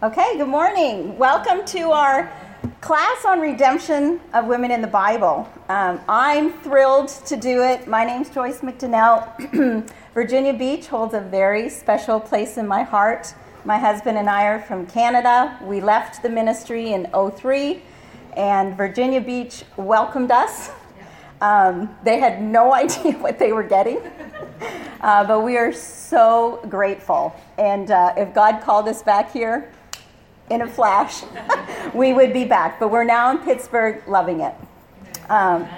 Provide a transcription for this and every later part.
Okay, good morning. Welcome to our class on redemption of women in the Bible. Um, I'm thrilled to do it. My name's Joyce McDonnell. Virginia Beach holds a very special place in my heart. My husband and I are from Canada. We left the ministry in 03, and Virginia Beach welcomed us. Um, they had no idea what they were getting, uh, but we are so grateful. And uh, if God called us back here, in a flash, we would be back. But we're now in Pittsburgh, loving it. Um,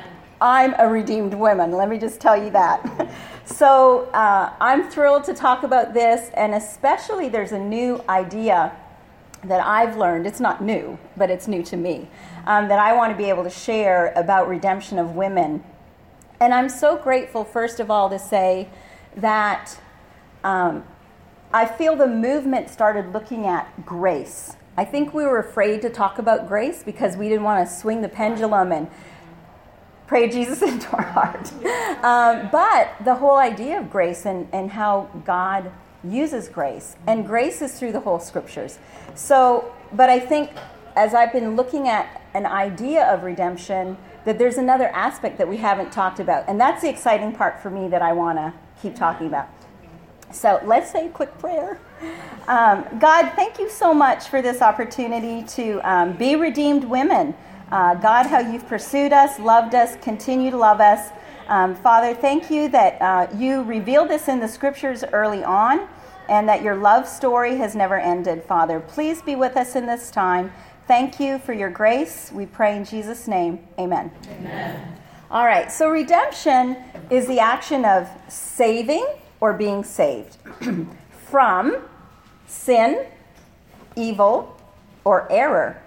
I'm a redeemed woman, let me just tell you that. so uh, I'm thrilled to talk about this, and especially there's a new idea that I've learned. It's not new, but it's new to me, um, that I want to be able to share about redemption of women. And I'm so grateful, first of all, to say that um, I feel the movement started looking at grace I think we were afraid to talk about grace because we didn't want to swing the pendulum and pray Jesus into our heart. Um, but the whole idea of grace and, and how God uses grace, and grace is through the whole scriptures. So, but I think as I've been looking at an idea of redemption, that there's another aspect that we haven't talked about. And that's the exciting part for me that I want to keep talking about. So let's say a quick prayer. Um, God, thank you so much for this opportunity to um, be redeemed women. Uh, God, how you've pursued us, loved us, continue to love us. Um, Father, thank you that uh, you revealed this in the scriptures early on and that your love story has never ended, Father. Please be with us in this time. Thank you for your grace. We pray in Jesus' name. Amen. Amen. All right, so redemption is the action of saving or being saved from sin, evil, or error.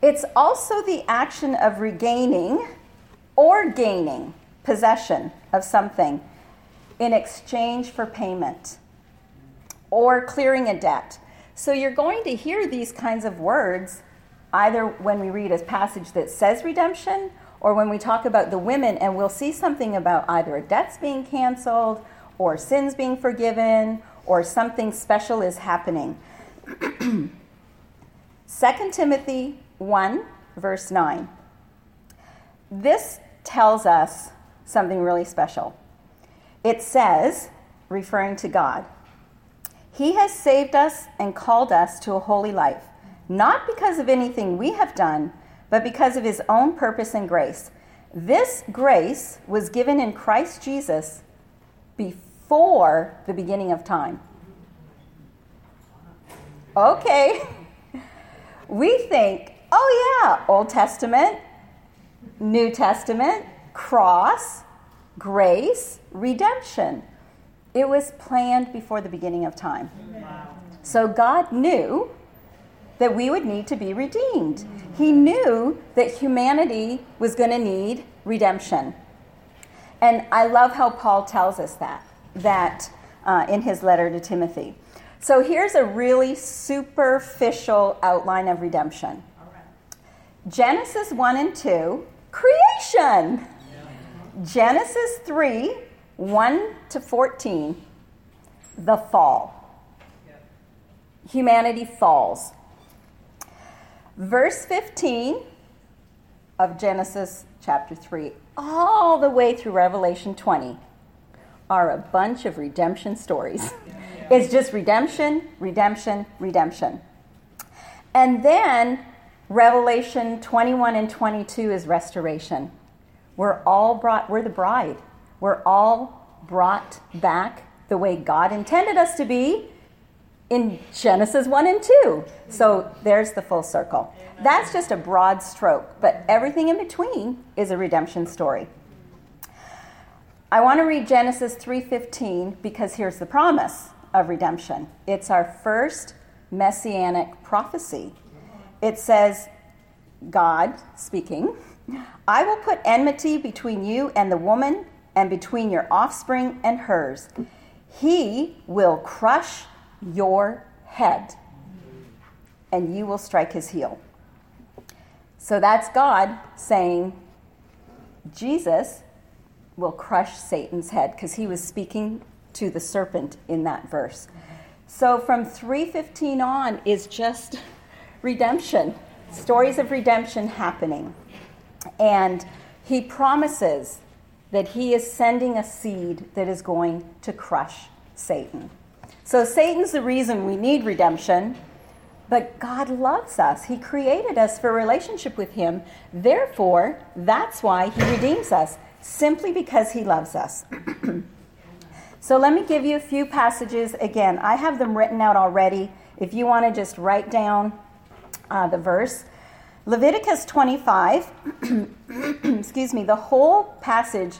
It's also the action of regaining or gaining possession of something in exchange for payment or clearing a debt. So you're going to hear these kinds of words either when we read a passage that says redemption or when we talk about the women and we'll see something about either debt's being canceled or sins being forgiven, or something special is happening. 2 Timothy 1, verse 9. This tells us something really special. It says, referring to God, He has saved us and called us to a holy life, not because of anything we have done, but because of His own purpose and grace. This grace was given in Christ Jesus before before the beginning of time. Okay. We think, oh, yeah, Old Testament, New Testament, cross, grace, redemption. It was planned before the beginning of time. So God knew that we would need to be redeemed. He knew that humanity was going to need redemption. And I love how Paul tells us that that uh, in his letter to Timothy. So here's a really superficial outline of redemption Genesis 1 and 2, creation. Genesis 3, 1 to 14, the fall. Humanity falls. Verse 15 of Genesis chapter 3, all the way through Revelation 20 are a bunch of redemption stories. It's just redemption, redemption, redemption. And then Revelation 21 and 22 is restoration. We're all brought, we're the bride. We're all brought back the way God intended us to be in Genesis 1 and 2. So there's the full circle. That's just a broad stroke, but everything in between is a redemption story. I want to read Genesis 3:15 because here's the promise of redemption. It's our first messianic prophecy. It says, God speaking, I will put enmity between you and the woman, and between your offspring and hers. He will crush your head, and you will strike his heel. So that's God saying, Jesus will crush Satan's head because he was speaking to the serpent in that verse. So from 315 on is just redemption, stories of redemption happening. And he promises that he is sending a seed that is going to crush Satan. So Satan's the reason we need redemption, but God loves us. He created us for a relationship with him. Therefore, that's why he redeems us, simply because he loves us. so let me give you a few passages. Again, I have them written out already. If you want to just write down uh, the verse, Leviticus 25, excuse me, the whole passage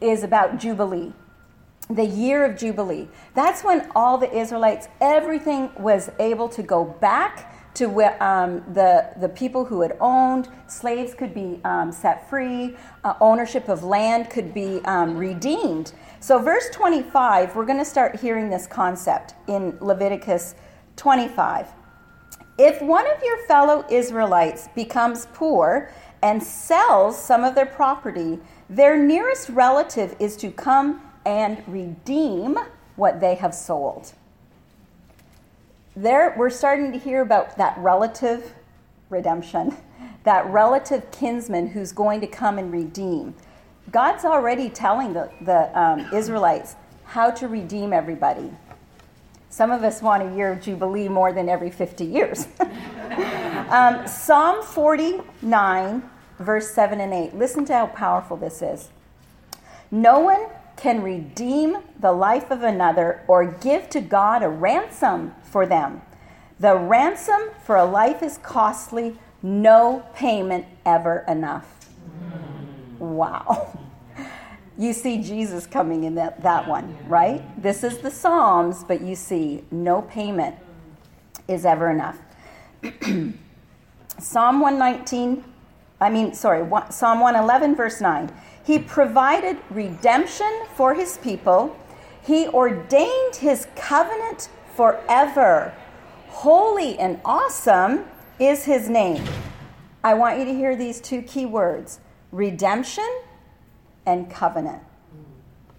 is about Jubilee, the year of Jubilee. That's when all the Israelites, everything was able to go back to um, the, the people who had owned. Slaves could be um, set free, uh, ownership of land could be um, redeemed. So, verse 25, we're going to start hearing this concept in Leviticus 25. If one of your fellow Israelites becomes poor and sells some of their property, their nearest relative is to come and redeem what they have sold. There, we're starting to hear about that relative redemption, that relative kinsman who's going to come and redeem. God's already telling the, the um, Israelites how to redeem everybody. Some of us want a year of Jubilee more than every 50 years. um, Psalm 49, verse 7 and 8. Listen to how powerful this is. No one can redeem the life of another or give to God a ransom for them. The ransom for a life is costly, no payment ever enough. Wow you see Jesus coming in that, that one, right? This is the Psalms, but you see no payment is ever enough. Psalm 119, I mean, sorry, Psalm 111, verse 9. He provided redemption for his people, he ordained his covenant forever. Holy and awesome is his name. I want you to hear these two key words redemption and covenant.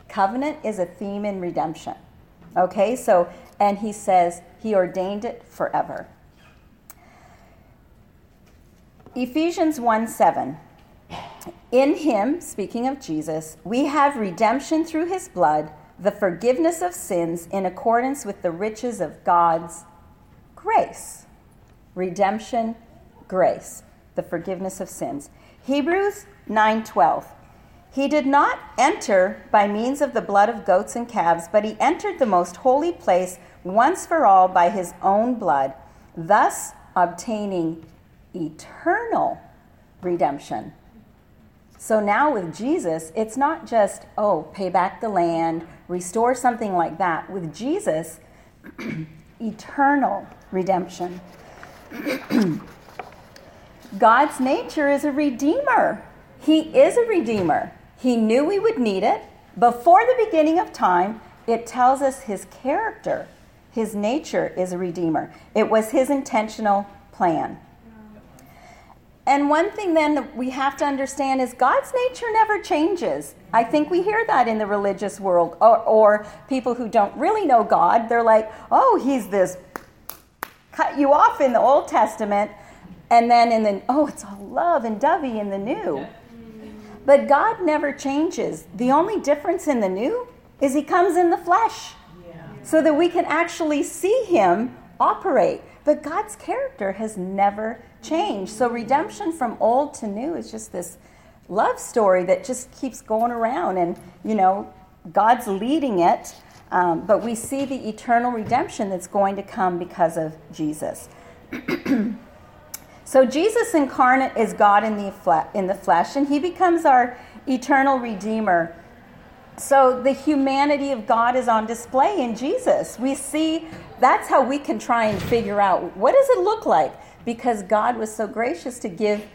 Covenant is a theme in redemption. Okay, so, and he says he ordained it forever. Ephesians 1 7. In him, speaking of Jesus, we have redemption through his blood, the forgiveness of sins in accordance with the riches of God's grace. Redemption, grace, the forgiveness of sins. Hebrews 9:12. He did not enter by means of the blood of goats and calves, but he entered the most holy place once for all by his own blood, thus obtaining eternal redemption. So now with Jesus, it's not just, oh, pay back the land, restore something like that. With Jesus, eternal redemption. God's nature is a redeemer. He is a redeemer. He knew we would need it. Before the beginning of time, it tells us his character, his nature is a redeemer. It was his intentional plan. And one thing then that we have to understand is God's nature never changes. I think we hear that in the religious world, or, or, people who don't really know God. They're like, oh, he's this, cut you off in the Old Testament, and then in the, oh, it's all love and dovey in the new. But God never changes. The only difference in the new is He comes in the flesh so that we can actually see Him operate. But God's character has never changed. So redemption from old to new is just this love story that just keeps going around. And, you know, God's leading it. Um, but we see the eternal redemption that's going to come because of Jesus. So Jesus incarnate is God in the, fle- in the flesh, and he becomes our eternal redeemer. So the humanity of God is on display in Jesus. We see that's how we can try and figure out what does it look like because God was so gracious to give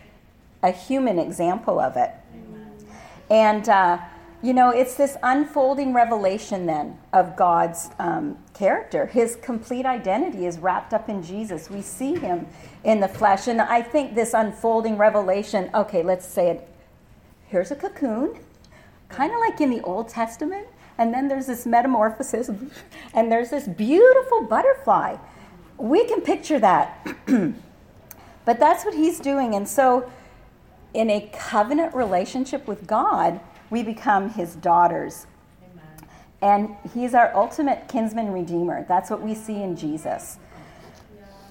a human example of it. Amen. And uh, you know, it's this unfolding revelation then of God's um, character. His complete identity is wrapped up in Jesus. We see him in the flesh. And I think this unfolding revelation okay, let's say it. Here's a cocoon, kind of like in the Old Testament. and then there's this metamorphosis, and there's this beautiful butterfly. We can picture that. but that's what he's doing. And so, in a covenant relationship with God, we become his daughters. And he's our ultimate kinsman redeemer. That's what we see in Jesus.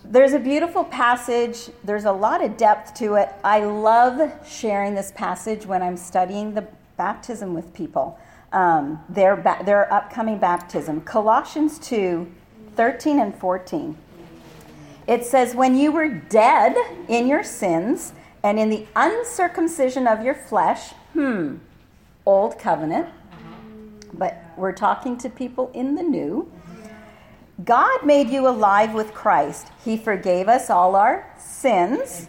There's a beautiful passage, there's a lot of depth to it. I love sharing this passage when I'm studying the baptism with people, um, their, ba- their upcoming baptism. Colossians 2 13 and 14. It says, When you were dead in your sins and in the uncircumcision of your flesh, hmm, old covenant, but we're talking to people in the new. God made you alive with Christ. He forgave us all our sins,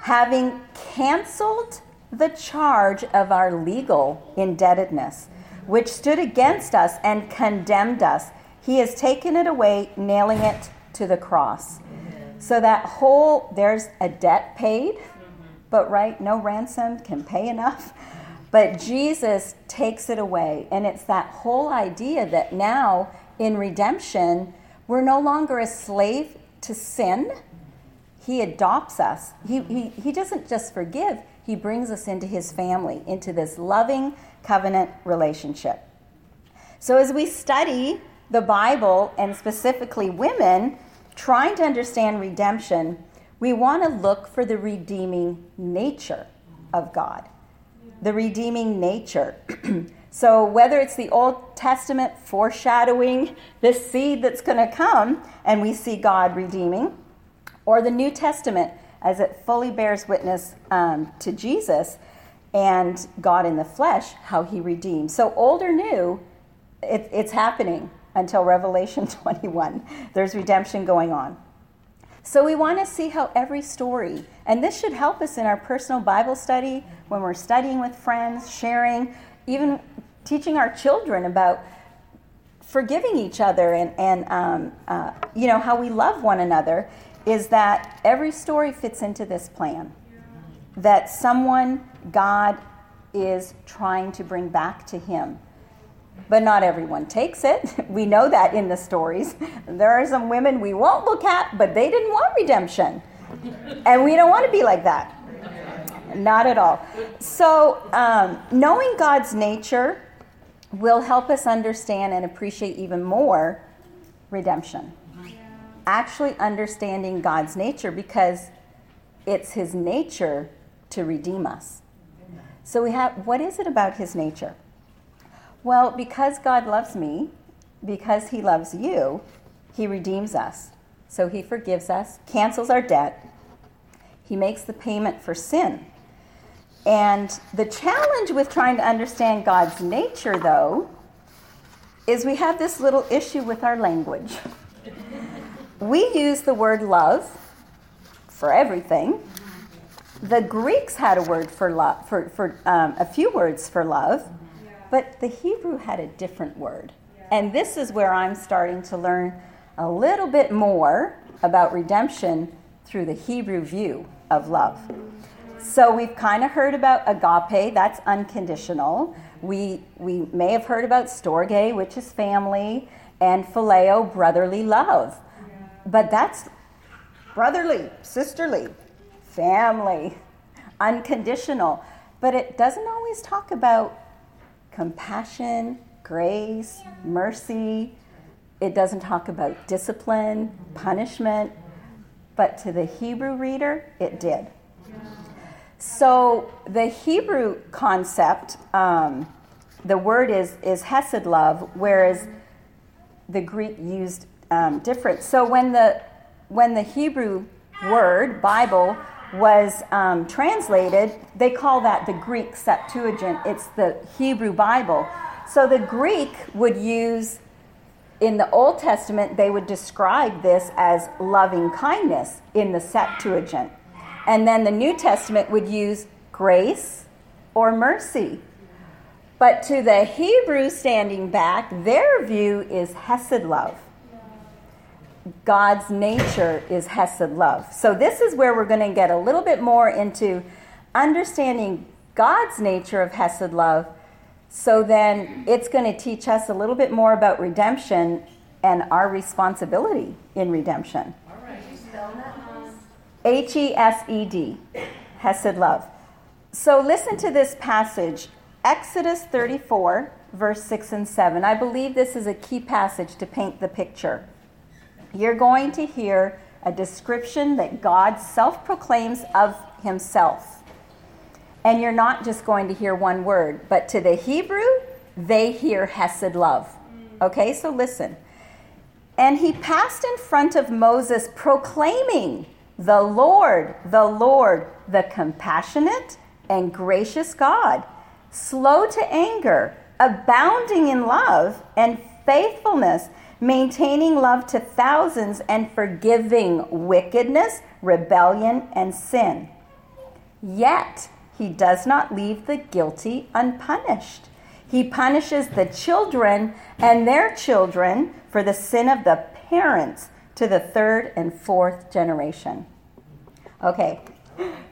having canceled the charge of our legal indebtedness, which stood against us and condemned us. He has taken it away, nailing it to the cross. So that whole, there's a debt paid, but right, no ransom can pay enough. But Jesus takes it away. And it's that whole idea that now in redemption, we're no longer a slave to sin. He adopts us. He, he, he doesn't just forgive, He brings us into His family, into this loving covenant relationship. So as we study the Bible, and specifically women, trying to understand redemption, we want to look for the redeeming nature of God. The redeeming nature. So, whether it's the Old Testament foreshadowing this seed that's going to come and we see God redeeming, or the New Testament as it fully bears witness um, to Jesus and God in the flesh, how he redeems. So, old or new, it, it's happening until Revelation 21. There's redemption going on. So, we want to see how every story, and this should help us in our personal Bible study when we're studying with friends, sharing, even teaching our children about forgiving each other and, and um, uh, you know how we love one another is that every story fits into this plan that someone god is trying to bring back to him. But not everyone takes it. We know that in the stories. There are some women we won't look at but they didn't want redemption. And we don't want to be like that. Not at all. So um, knowing god's nature will help us understand and appreciate even more redemption. Actually, understanding God's nature because it's His nature to redeem us. So, we have what is it about His nature? Well, because God loves me, because He loves you, He redeems us. So, He forgives us, cancels our debt, He makes the payment for sin and the challenge with trying to understand God's nature, though, is we have this little issue with our language. We use the word love for everything. The Greeks had a word for love, for, for um, a few words for love, but the Hebrew had a different word. And this is where I'm starting to learn a little bit more about redemption through the Hebrew view of love. So we've kind of heard about agape, that's unconditional. We, we may have heard about storge, which is family, and phileo, brotherly love. But that's brotherly, sisterly, family, unconditional. But it doesn't always talk about compassion, grace, mercy. It doesn't talk about discipline, punishment. But to the Hebrew reader, it did. So the Hebrew concept, um, the word is is hesed love, whereas the Greek used um, different. So when the when the Hebrew word Bible was um, translated, they call that the Greek Septuagint. It's the Hebrew Bible. So the Greek would use in the Old Testament, they would describe this as loving kindness in the Septuagint. And then the New Testament would use grace or mercy. But to the Hebrew standing back, their view is Hesed love. God's nature is Hesed love. So, this is where we're going to get a little bit more into understanding God's nature of Hesed love So then it's going to teach us a little bit more about redemption and our responsibility in redemption. H E S E D, Hesed love. So listen to this passage, Exodus 34, verse 6 and 7. I believe this is a key passage to paint the picture. You're going to hear a description that God self proclaims of himself. And you're not just going to hear one word, but to the Hebrew, they hear Hesed love. Okay, so listen. And he passed in front of Moses, proclaiming, The Lord, the Lord, the compassionate and gracious God, slow to anger, abounding in love and faithfulness, maintaining love to thousands, and forgiving wickedness, rebellion, and sin. Yet, he does not leave the guilty unpunished. He punishes the children and their children for the sin of the parents to the third and fourth generation. Okay,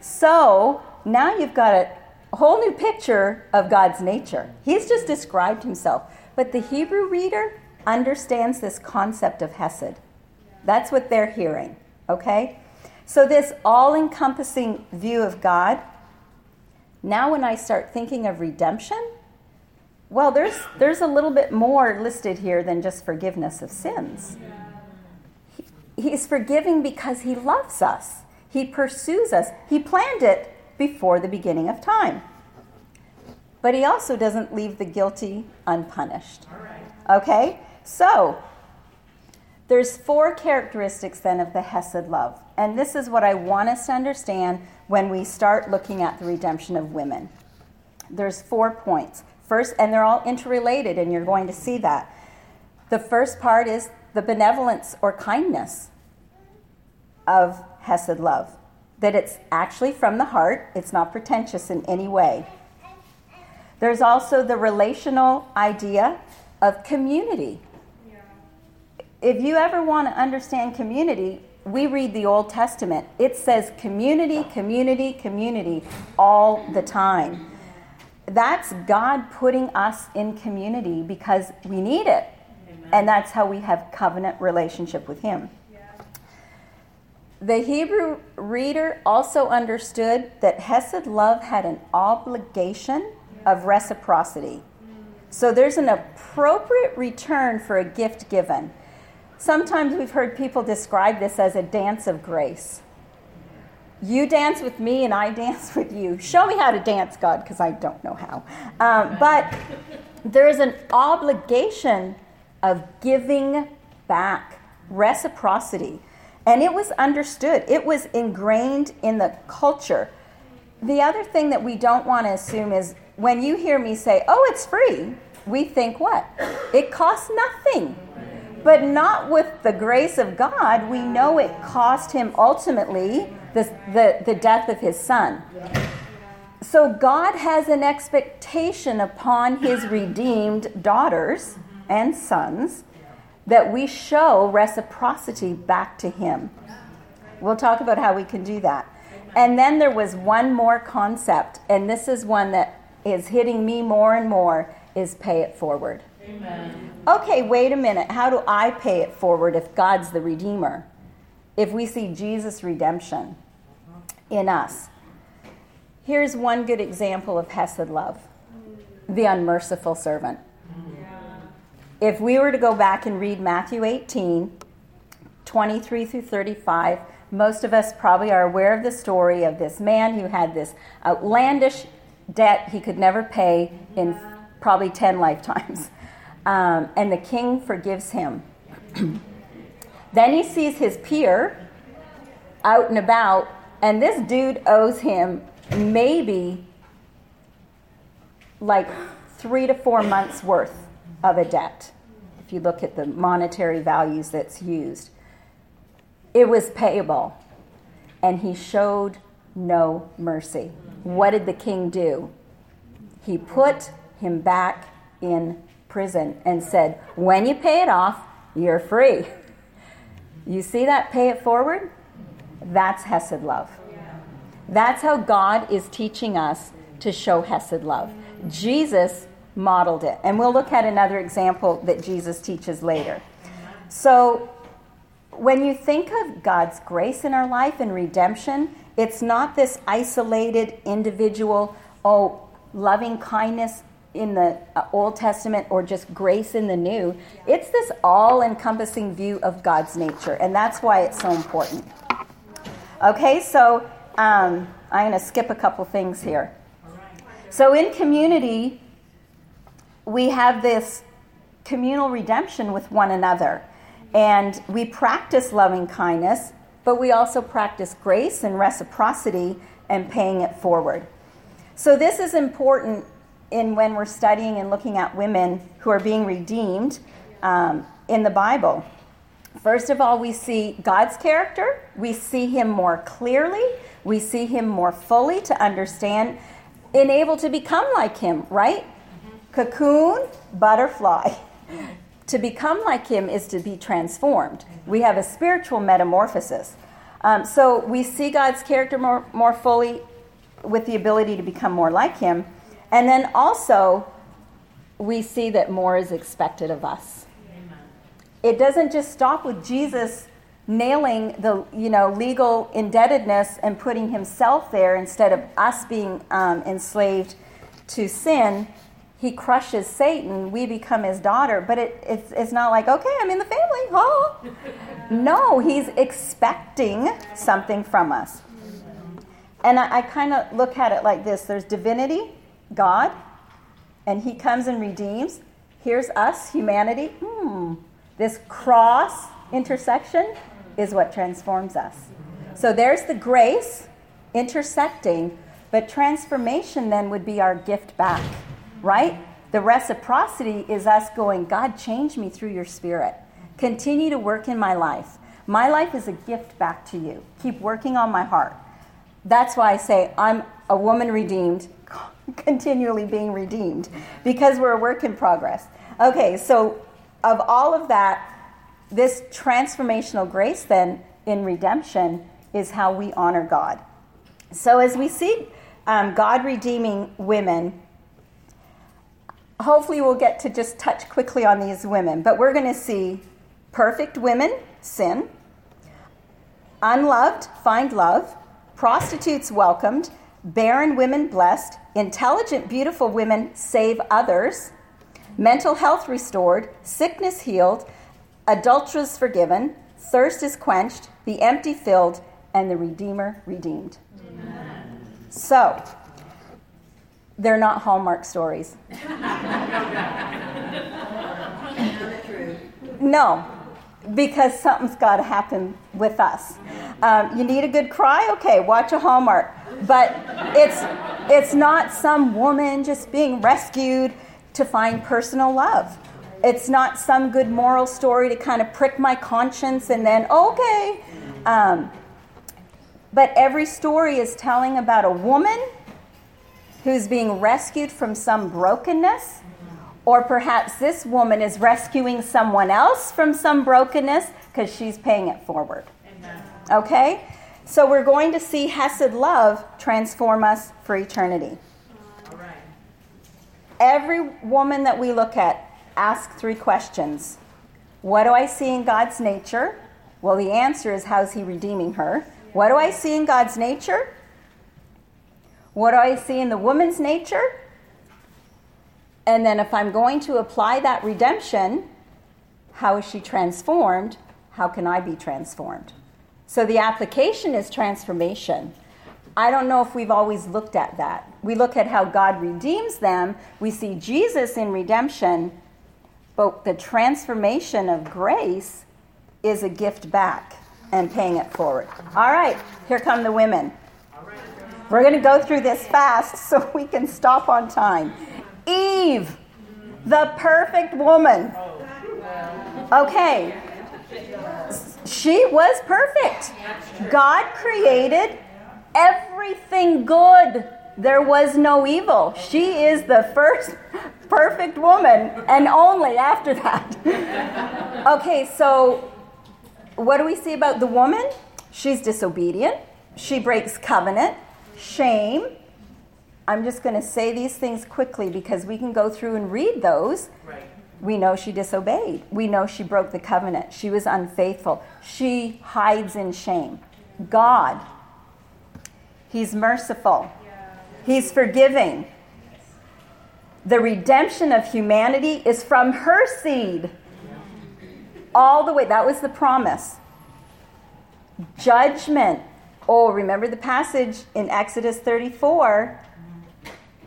so now you've got a whole new picture of God's nature. He's just described himself. But the Hebrew reader understands this concept of Hesed. That's what they're hearing, okay? So, this all encompassing view of God now, when I start thinking of redemption, well, there's, there's a little bit more listed here than just forgiveness of sins. He, he's forgiving because he loves us, he pursues us, he planned it before the beginning of time. But he also doesn't leave the guilty unpunished. Okay? So, there's four characteristics then of the Hesed love. And this is what I want us to understand when we start looking at the redemption of women. There's four points. First, and they're all interrelated, and you're going to see that. The first part is the benevolence or kindness of Hesed love, that it's actually from the heart, it's not pretentious in any way. There's also the relational idea of community. If you ever want to understand community, we read the Old Testament, it says community, community, community all the time. That's God putting us in community because we need it. Amen. And that's how we have covenant relationship with him. Yeah. The Hebrew reader also understood that Hesed love had an obligation of reciprocity. So there's an appropriate return for a gift given. Sometimes we've heard people describe this as a dance of grace. You dance with me and I dance with you. Show me how to dance, God, because I don't know how. Um, but there is an obligation of giving back, reciprocity. And it was understood, it was ingrained in the culture. The other thing that we don't want to assume is when you hear me say, oh, it's free, we think what? It costs nothing but not with the grace of God. We know it cost him ultimately the, the, the death of his son. So God has an expectation upon his redeemed daughters and sons that we show reciprocity back to him. We'll talk about how we can do that. And then there was one more concept, and this is one that is hitting me more and more is pay it forward. Amen. Okay, wait a minute. How do I pay it forward if God's the Redeemer? If we see Jesus' redemption in us. Here's one good example of Hesed love the unmerciful servant. If we were to go back and read Matthew 18, 23 through 35, most of us probably are aware of the story of this man who had this outlandish debt he could never pay in probably 10 lifetimes. Um, and the king forgives him. then he sees his peer out and about, and this dude owes him maybe like three to four months worth of a debt, if you look at the monetary values that's used. It was payable, and he showed no mercy. What did the king do? He put him back in prison and said, When you pay it off, you're free. You see that? Pay it forward? That's Hesed love. That's how God is teaching us to show Hesed love. Jesus modeled it. And we'll look at another example that Jesus teaches later. So, when you think of God's grace in our life and redemption, it's not this isolated individual, oh, loving kindness in the uh, Old Testament or just grace in the New. It's this all encompassing view of God's nature, and that's why it's so important. Okay, so um, I'm going to skip a couple things here. So, in community, we have this communal redemption with one another, and we practice loving kindness, but we also practice grace and reciprocity and paying it forward. So, this is important in when we're studying and looking at women who are being redeemed um, in the Bible. First of all, we see God's character, we see Him more clearly, we see Him more fully to understand and able to become like Him, right? Cocoon, butterfly. to become like Him is to be transformed. We have a spiritual metamorphosis. Um, so we see God's character more, more fully with the ability to become more like Him. And then also, we see that more is expected of us. Amen. It doesn't just stop with Jesus nailing the you know legal indebtedness and putting himself there instead of us being um, enslaved to sin. He crushes satan. We become his daughter. But it, it's, it's not like okay i'm in the family. Oh no he's expecting something from us. And i, I kind of look at it like this. There's divinity God, and He comes and redeems. Here's us, humanity. Hmm, this cross intersection is what transforms us. So there's the grace intersecting, but transformation then would be our gift back, right? The reciprocity is us going, God, change me through your spirit. Continue to work in my life. My life is a gift back to you. Keep working on my heart. That's why I say I'm a woman redeemed continually being redeemed because we're a work in progress. Okay, so of all of that, this transformational grace then in redemption is how we honor God. So as we see um, God redeeming women, hopefully we'll get to just touch quickly on these women, but we're going to see perfect women sin, unloved find love, prostitutes welcomed, barren women blessed, intelligent, beautiful women save others, mental health restored, sickness healed, adulterers forgiven, thirst is quenched, the empty filled, and the Redeemer redeemed. Amen. So, they're not Hallmark stories. no, because something's got to happen with us. Um, you need a good cry? Okay, watch a Hallmark. But it's, it's not some woman just being rescued to find personal love. It's not some good moral story to kind of prick my conscience and then, okay. Um, but every story is telling about a woman who's being rescued from some brokenness or perhaps this woman is rescuing someone else from some brokenness because she's paying it forward. Amen. Okay? So we're going to see Hesed love transform us for eternity. Every woman that we look at asks three questions What do I see in God's nature? Well, the answer is how's He redeeming her? What do I see in God's nature? What do I see in the woman's nature? And then, if I'm going to apply that redemption, how is she transformed? How can I be transformed? So, the application is transformation. I don't know if we've always looked at that. We look at how God redeems them, we see Jesus in redemption, but the transformation of grace is a gift back and paying it forward. All right, here come the women. We're going to go through this fast so we can stop on time. Eve, the perfect woman. Okay. She was perfect. God created everything good. There was no evil. She is the first perfect woman and only after that. okay, so what do we see about the woman? She's disobedient. She breaks covenant, shame, I'm just going to say these things quickly because we can go through and read those. Right. We know she disobeyed. We know she broke the covenant. She was unfaithful. She hides in shame. God, He's merciful, He's forgiving. The redemption of humanity is from her seed. All the way. That was the promise. Judgment. Oh, remember the passage in Exodus 34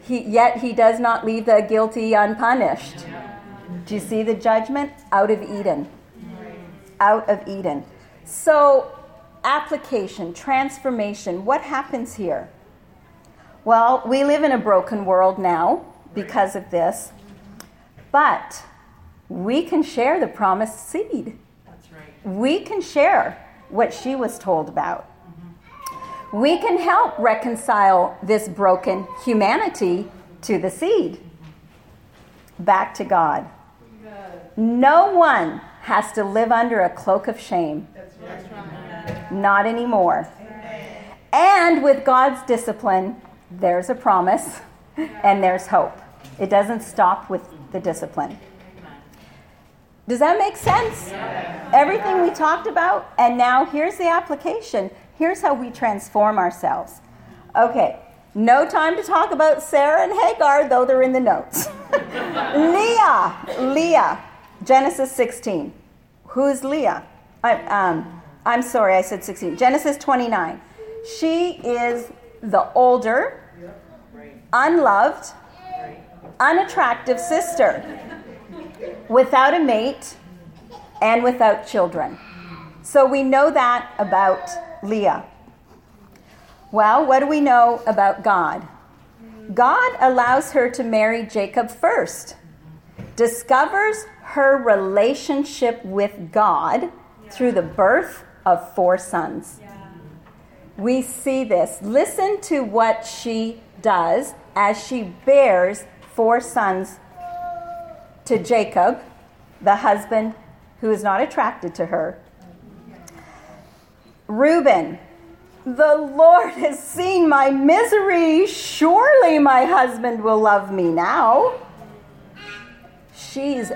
he, yet he does not leave the guilty unpunished. Do you see the judgment? Out of Eden. Out of Eden. So, application, transformation, what happens here? Well, we live in a broken world now because of this, but we can share the promised seed. That's right. We can share what she was told about mm-hmm. we can help reconcile this broken humanity to the seed, back to God. No one has to live under a cloak of shame. Not anymore. And with God's discipline, there's a promise and there's hope. It doesn't stop with the discipline. Does that make sense? Everything we talked about, and now here's the application. Here's how we transform ourselves. Okay, no time to talk about Sarah and Hagar, though they're in the notes. Leah, Leah, Genesis 16. Who's Leah? I, um, I'm sorry, I said 16. Genesis 29. She is the older, unloved, unattractive sister without a mate and without children. So we know that about Leah. Well, what do we know about God? God allows her to marry Jacob first, discovers her relationship with God through the birth of four sons. We see this. Listen to what she does as she bears four sons to Jacob, the husband who is not attracted to her, Reuben, the Lord has seen my misery. Surely my husband will love me now. She's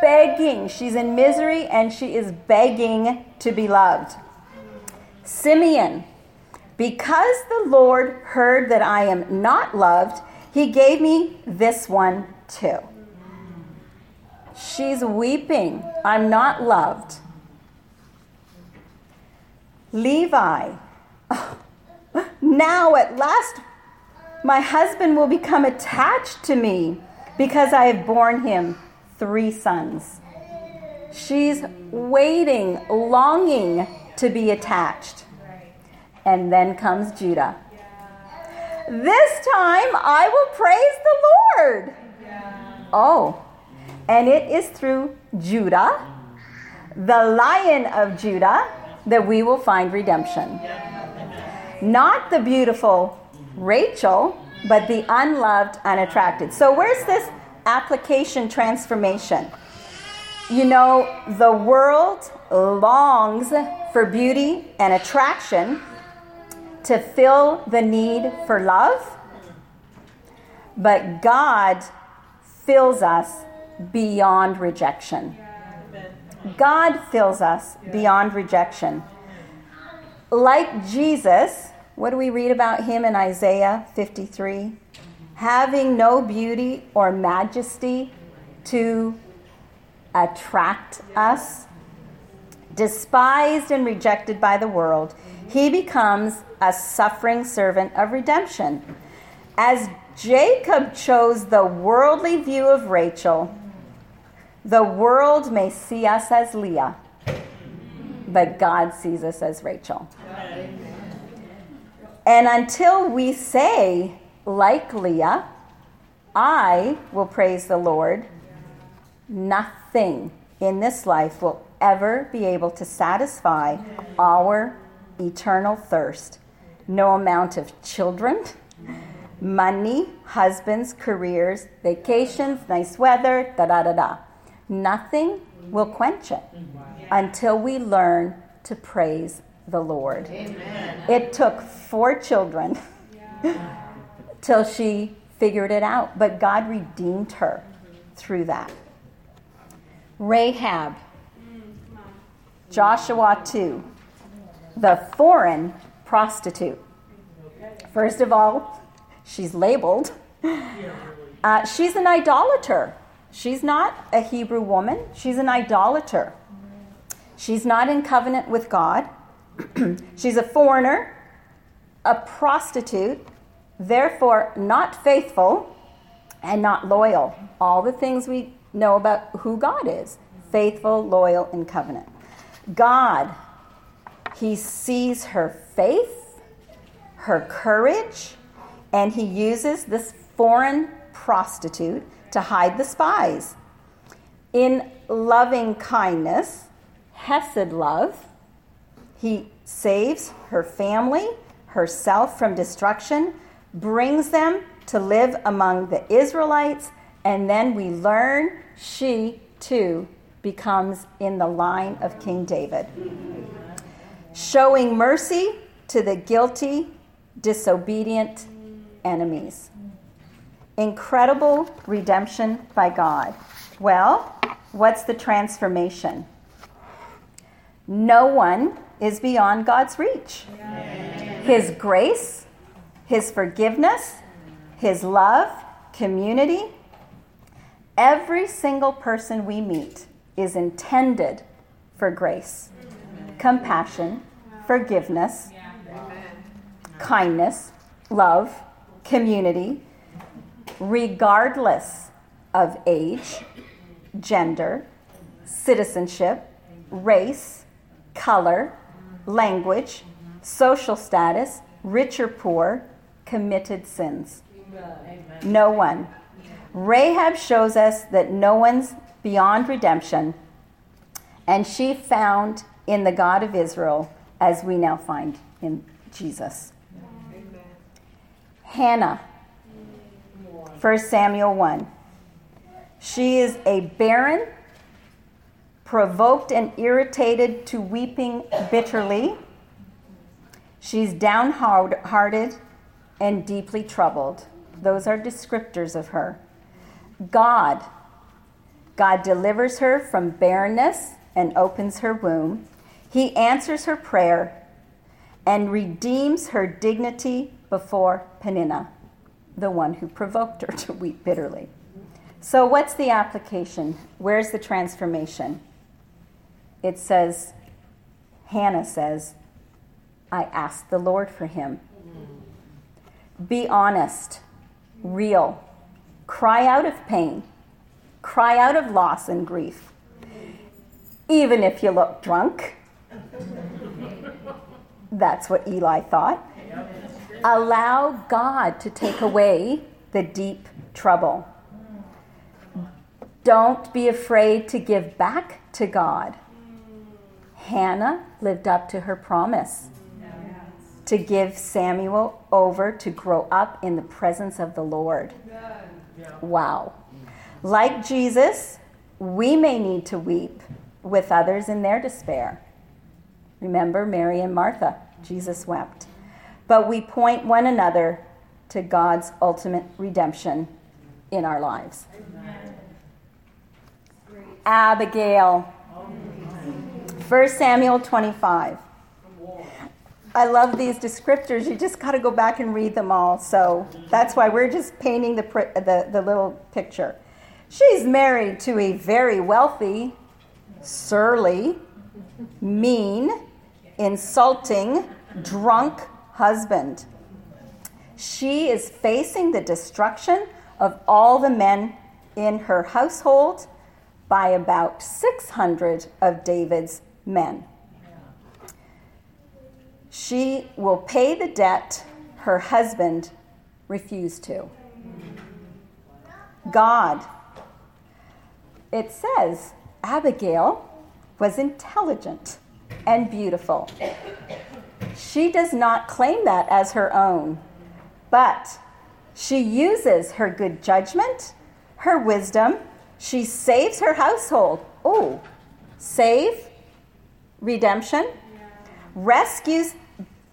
begging. She's in misery and she is begging to be loved. Simeon, because the Lord heard that I am not loved, he gave me this one too. She's weeping. I'm not loved. Levi, now at last my husband will become attached to me because I have borne him three sons. She's waiting, longing to be attached. And then comes Judah. This time I will praise the Lord. Oh, and it is through Judah, the lion of Judah that we will find redemption. Not the beautiful Rachel, but the unloved, unattracted. So, where's this application transformation? You know, the world longs for beauty and attraction to fill the need for love, but God fills us beyond rejection. God fills us beyond rejection. Like Jesus, what do we read about him in Isaiah 53? Having no beauty or majesty to attract us, despised and rejected by the world, he becomes a suffering servant of redemption. As Jacob chose the worldly view of Rachel, the world may see us as Leah, but God sees us as Rachel. And until we say, like Leah, I will praise the Lord, nothing in this life will ever be able to satisfy our eternal thirst. No amount of children, money, husbands, careers, vacations, nice weather, da da da da. Nothing will quench it until we learn to praise the Lord. Amen. It took four children till she figured it out. But God redeemed her through that. Rahab, Joshua 2, the foreign prostitute. First of all, she's labeled. Uh, she's an idolater. She's not a Hebrew woman, she's an idolater. She's not in covenant with God. she's a foreigner, a prostitute, therefore not faithful and not loyal. All the things we know about who God is faithful, loyal, and covenant. God, He sees her faith, her courage, and He uses this foreign prostitute to hide the spies. In loving kindness, Hesed love, He saves her family, herself from destruction, brings them to live among the Israelites, and then we learn she too becomes in the line of King David. Showing mercy to the guilty, disobedient enemies. Incredible redemption by God. Well, what's the transformation? No one is beyond God's reach. His grace, His forgiveness, His love, community, every single person we meet is intended for grace, compassion, forgiveness, kindness, love, community, regardless of age, gender, citizenship, race, color, language, social status, rich or poor, committed sins. No one. Rahab shows us that no one's beyond redemption, and she found in the God of Israel as we now find in Jesus. Amen. Hannah, 1 Samuel 1. She is a barren, provoked and irritated to weeping bitterly. She's downhearted and deeply troubled. Those are descriptors of her. God God delivers her from barrenness and opens her womb. He answers her prayer and redeems her dignity before Peninnah, the one who provoked her to weep bitterly. So, what's the application? Where's the transformation? It says, Hannah says, I asked the Lord for him. Be honest, real, cry out of pain Cry out of loss and grief, even if you look drunk. That's what Eli thought. Allow God to take away the deep trouble. Don't be afraid to give back to God. Hannah lived up to her promise to give Samuel over to grow up in the presence of the Lord. Wow. Like Jesus, we may need to weep with others in their despair. Remember Mary and Martha, Jesus wept. But we point one another to God's ultimate redemption in our lives. Amen. Abigail, 1 Samuel 25. I love these descriptors. You just got to go back and read them all. So that's why we're just painting the, the, the little picture. She's married to a very wealthy, surly, mean, insulting, drunk husband. She is facing the destruction of all the men in her household by about 600 of David's men. She will pay the debt her husband refused to. God it says Abigail was intelligent and beautiful. She does not claim that as her own, but she uses her good judgment, her wisdom. She saves her household. Oh, save, redemption, rescues.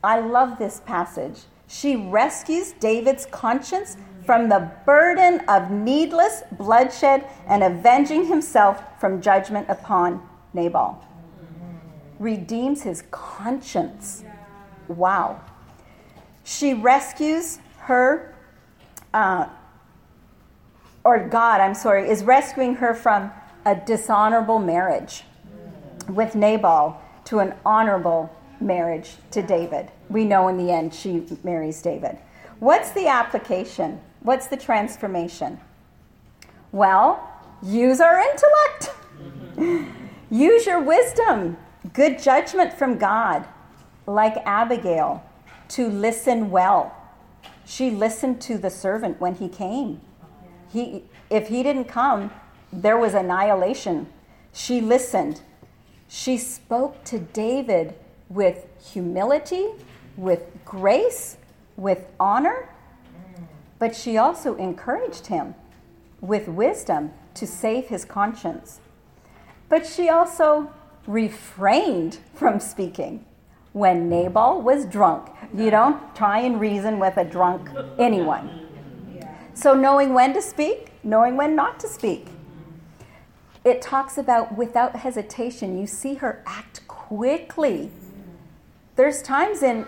I love this passage. She rescues David's conscience from the burden of needless bloodshed and avenging himself from judgment upon Nabal. Redeems his conscience. Wow. She rescues her, uh, or God, I'm sorry, is rescuing her from a dishonorable marriage with Nabal to an honorable marriage to David. We know in the end she marries David. What's the application? What's the transformation? Well, use our intellect. use your wisdom, good judgment from God, like Abigail, to listen well. She listened to the servant when he came. He, if he didn't come, there was annihilation. She listened. She spoke to David with humility, with grace, with honor, but she also encouraged him with wisdom to save his conscience. But she also refrained from speaking when Nabal was drunk. You don't try and reason with a drunk anyone. So, knowing when to speak, knowing when not to speak. It talks about without hesitation, you see her act quickly. There's times in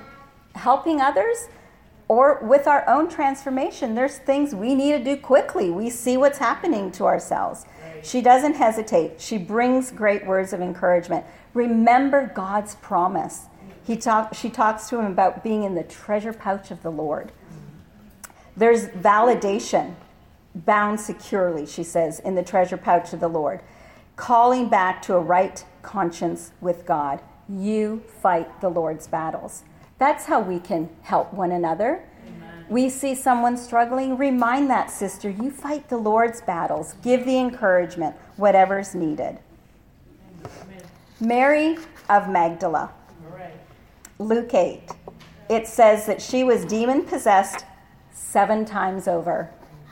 helping others or with our own transformation, there's things we need to do quickly. We see what's happening to ourselves. She doesn't hesitate. She brings great words of encouragement. Remember God's promise. He talk, she talks to him about being in the treasure pouch of the Lord. There's validation bound securely, she says, in the treasure pouch of the Lord, calling back to a right conscience with God. You fight the Lord's battles. That's how we can help one another. Amen. We see someone struggling, remind that sister, you fight the Lord's battles. Give the encouragement, whatever's needed. Amen. Mary of Magdala. Luke 8. It says that she was demon possessed seven times over.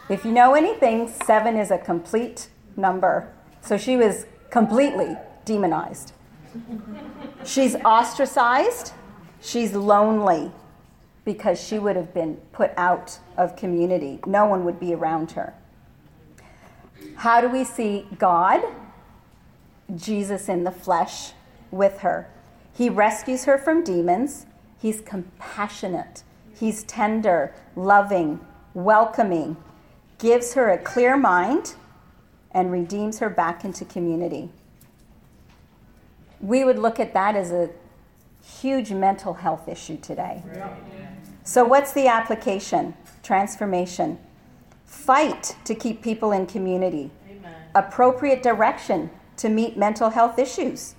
If you know anything, seven is a complete number. So she was completely demonized. She's ostracized She's lonely because she would have been put out of community. No one would be around her. How do we see God? Jesus in the flesh with her. He rescues her from demons. He's compassionate. He's tender, loving, welcoming, gives her a clear mind, and redeems her back into community. We would look at that as a huge mental health issue today. So, what's the application? Transformation. Fight to keep people in community. Amen. Appropriate direction to meet mental health issues.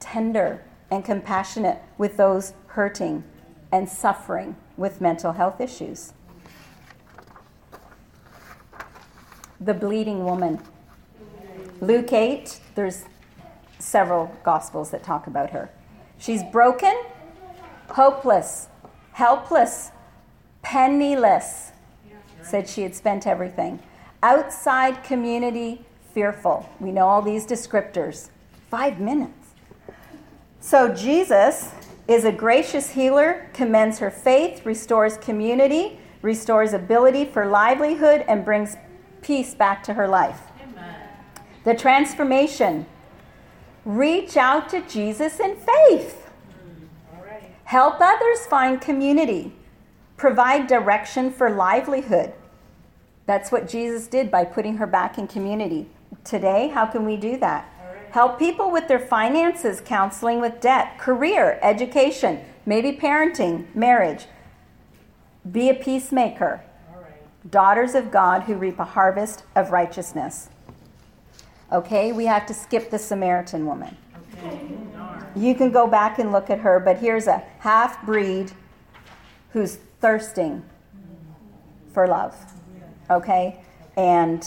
Tender and compassionate with those hurting and suffering with mental health issues. The bleeding woman. Luke 8, there's several gospels that talk about her. She's broken, hopeless, helpless, penniless. Said she had spent everything. Outside community, fearful. We know all these descriptors. Five minutes. So Jesus is a gracious healer, commends her faith, restores community, restores ability for livelihood, and brings peace back to her life. Amen. The transformation Reach out to Jesus in faith. Mm, Help others find community. Provide direction for livelihood. That's what Jesus did by putting her back in community. Today, how can we do that? Help people with their finances, counseling with debt, career, education, maybe parenting, marriage. Be a peacemaker. Daughters of God who reap a harvest of righteousness. Okay, we have to skip the Samaritan woman. Okay. You can go back and look at her, but here's a half breed who's thirsting for love. Okay? And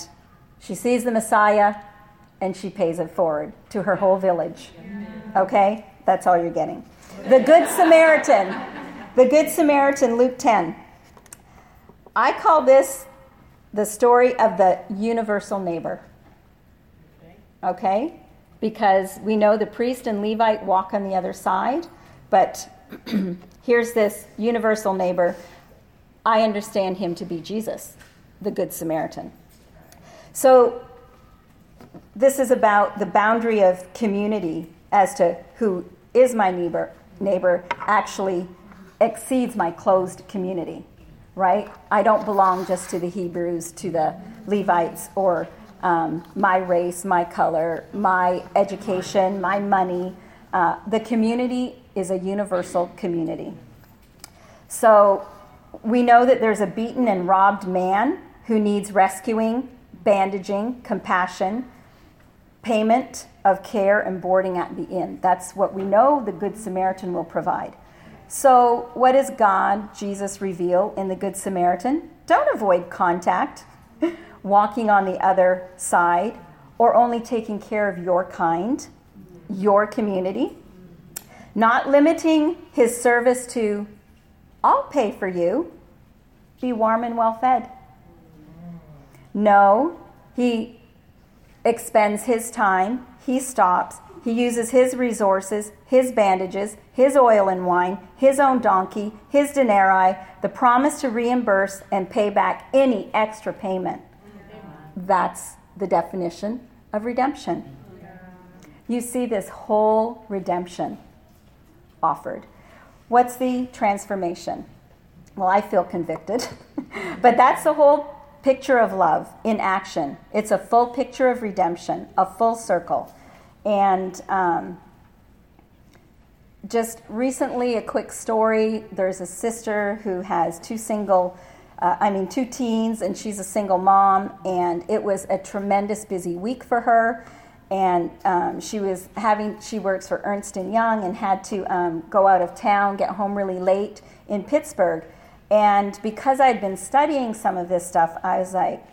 she sees the Messiah and she pays it forward to her whole village. Okay? That's all you're getting. The Good Samaritan. The Good Samaritan, Luke 10. I call this the story of the universal neighbor okay? Because we know the priest and Levite walk on the other side, but here's this universal neighbor. I understand him to be Jesus, the Good Samaritan. So, this is about the boundary of community as to who is my neighbor, neighbor actually exceeds my closed community, right? I don't belong just to the Hebrews, to the Levites, or um, my race, my color, my education, my money. Uh, the community is a universal community. So we know that there's a beaten and robbed man who needs rescuing, bandaging, compassion, payment of care, and boarding at the inn. That's what we know the Good Samaritan will provide. So, what does God, Jesus, reveal in the Good Samaritan? Don't avoid contact, walking on the other side, or only taking care of your kind, your community. Not limiting his service to, I'll pay for you, be warm and well fed. No, he expends his time, he stops, he uses his resources, his bandages, his oil and wine, his own donkey, his denarii, the promise to reimburse and pay back any extra payment. That's the definition of redemption. You see this whole redemption offered. What's the transformation? Well, I feel convicted, but that's the whole picture of love in action. It's a full picture of redemption, a full circle. And um, just recently, a quick story there's a sister who has two single, uh, I mean, two teens, and she's a single mom, and it was a tremendous busy week for her. And um, she was having, she works for Ernst and Young and had to um, go out of town, get home really late in Pittsburgh. And because I'd been studying some of this stuff, I was like,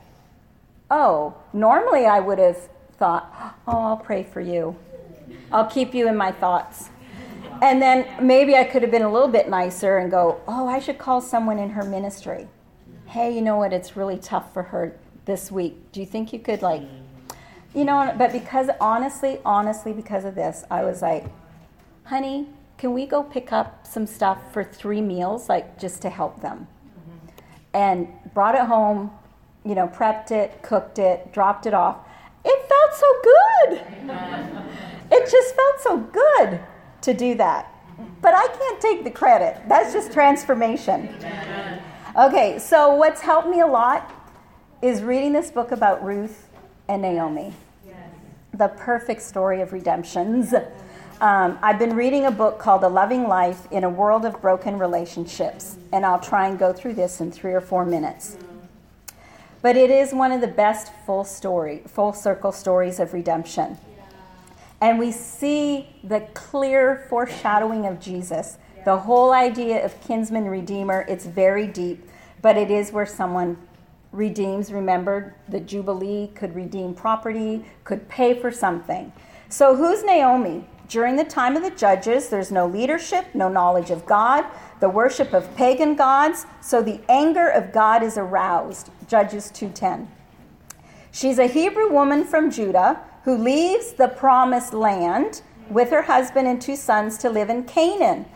oh, normally I would have thought, oh, I'll pray for you. I'll keep you in my thoughts. And then maybe I could have been a little bit nicer and go, oh, I should call someone in her ministry. Hey, you know what? It's really tough for her this week. Do you think you could, like, you know, but because honestly, honestly, because of this, I was like, honey, can we go pick up some stuff for three meals, like just to help them? Mm-hmm. And brought it home, you know, prepped it, cooked it, dropped it off it felt so good. It just felt so good to do that. But I can't take the credit. That's just transformation. Okay, so what's helped me a lot is reading this book about Ruth and Naomi. The perfect story of redemptions. Um, I've been reading a book called A Loving Life in a World of Broken Relationships, and I'll try and go through this in three or four minutes. But it is one of the best full story, full circle stories of redemption. And we see the clear foreshadowing of Jesus. The whole idea of kinsman redeemer, it's very deep, but it is where someone redeems. Remember, the Jubilee could redeem property, could pay for something. So, who's Naomi? During the time of the judges, there's no leadership, no knowledge of God, the worship of pagan gods, so the anger of God is aroused. Judges 2:10. She's a Hebrew woman from Judah who leaves the promised land with her husband and two sons to live in Canaan,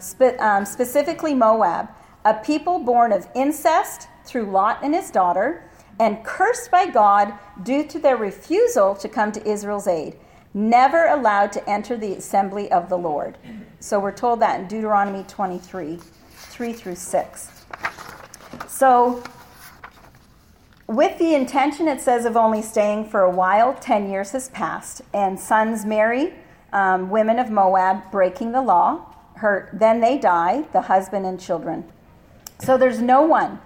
spe- um, specifically Moab, a people born of incest through Lot and his daughter, and cursed by God due to their refusal to come to Israel's aid, never allowed to enter the assembly of the Lord. So we're told that in Deuteronomy 23 3 through 6. So with the intention, it says, of only staying for a while, 10 years has passed, and sons marry um, women of Moab, breaking the law. Her, then they die, the husband and children. So there's no one.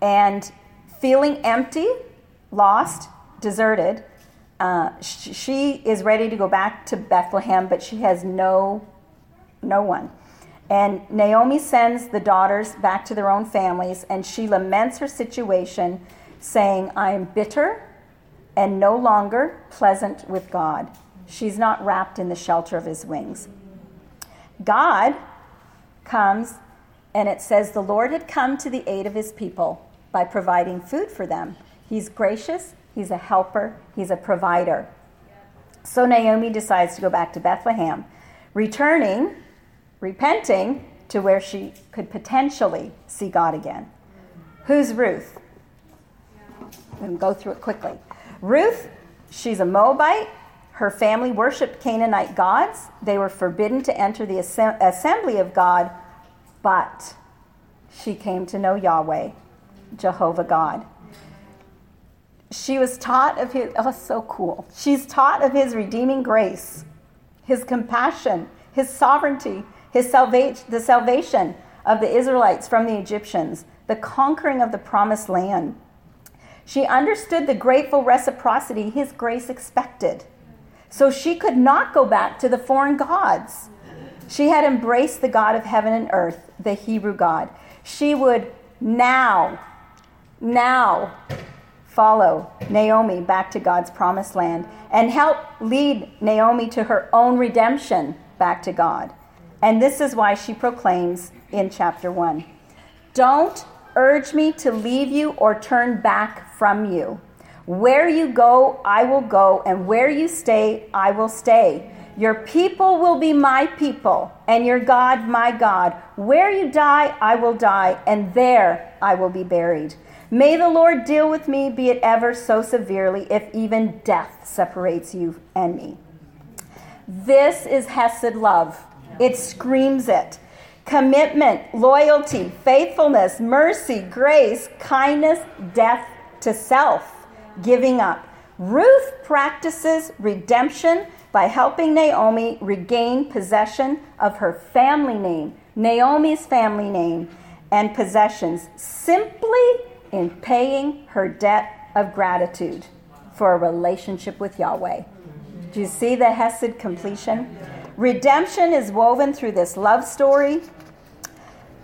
And feeling empty, lost, deserted, uh, sh- she is ready to go back to Bethlehem, but she has no, no one. And Naomi sends the daughters back to their own families, and she laments her situation saying, I am bitter and no longer pleasant with God. She's not wrapped in the shelter of his wings. God comes, and it says, The Lord had come to the aid of his people by providing food for them. He's gracious, he's a helper, he's a provider. So Naomi decides to go back to Bethlehem, returning, repenting to where she could potentially see God again. Who's Ruth? To go through it quickly. Ruth, she's a Moabite. Her family worshiped Canaanite gods. They were forbidden to enter the assembly of God, but she came to know Yahweh, Jehovah God. She was taught of his, oh, so cool. She's taught of his redeeming grace, his compassion, his sovereignty, his salvation, the salvation of the Israelites from the Egyptians, the conquering of the promised land. She understood the grateful reciprocity his grace expected. So she could not go back to the foreign gods. She had embraced the God of heaven and earth, the Hebrew God. She would now, now follow Naomi back to God's promised land and help lead Naomi to her own redemption back to God. And this is why she proclaims in chapter 1 Don't urge me to leave you or turn back from you. Where you go, I will go, and where you stay, I will stay. Your people will be my people, and your God my God. Where you die, I will die, and there I will be buried. May the Lord deal with me, be it ever so severely, if even death separates you and me. This is Hesed love. It screams it. Commitment, loyalty, faithfulness, mercy, grace, kindness, death to self, giving up. Ruth practices redemption by helping Naomi regain possession of her family name, Naomi's family name, and possessions simply in paying her debt of gratitude for a relationship with Yahweh. Do you see the Hesed completion? Redemption is woven through this love story.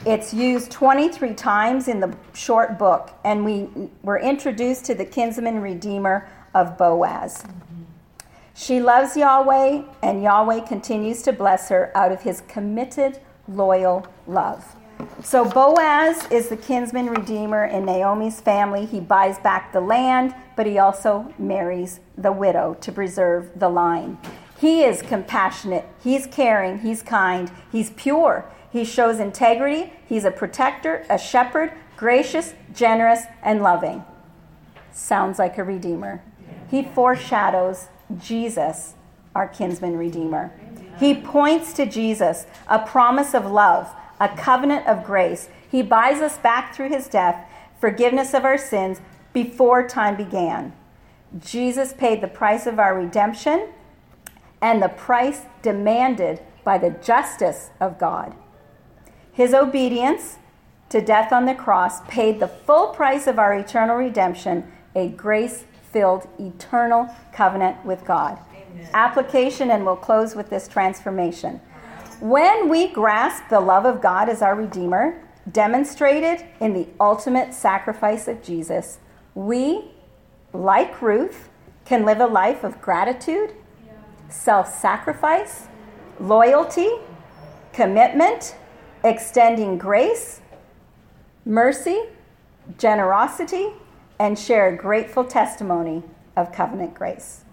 It's used 23 times in the short book, and we were introduced to the kinsman redeemer of Boaz. She loves Yahweh, and Yahweh continues to bless her out of his committed, loyal love. So Boaz is the kinsman redeemer in Naomi's family. He buys back the land, but he also marries the widow to preserve the line. He is compassionate, he's caring, he's kind, he's pure. He shows integrity, he's a protector, a shepherd, gracious, generous, and loving. Sounds like a redeemer. He foreshadows Jesus, our kinsman redeemer. He points to Jesus, a promise of love, a covenant of grace. He buys us back through his death, forgiveness of our sins before time began. Jesus paid the price of our redemption and the price demanded by the justice of God. His obedience to death on the cross paid the full price of our eternal redemption, a grace filled eternal covenant with God. Amen. Application, and we'll close with this transformation. When we grasp the love of God as our Redeemer, demonstrated in the ultimate sacrifice of Jesus, we, like Ruth, can live a life of gratitude, self sacrifice, loyalty, commitment, extending grace, mercy, generosity, and share a grateful testimony of covenant grace.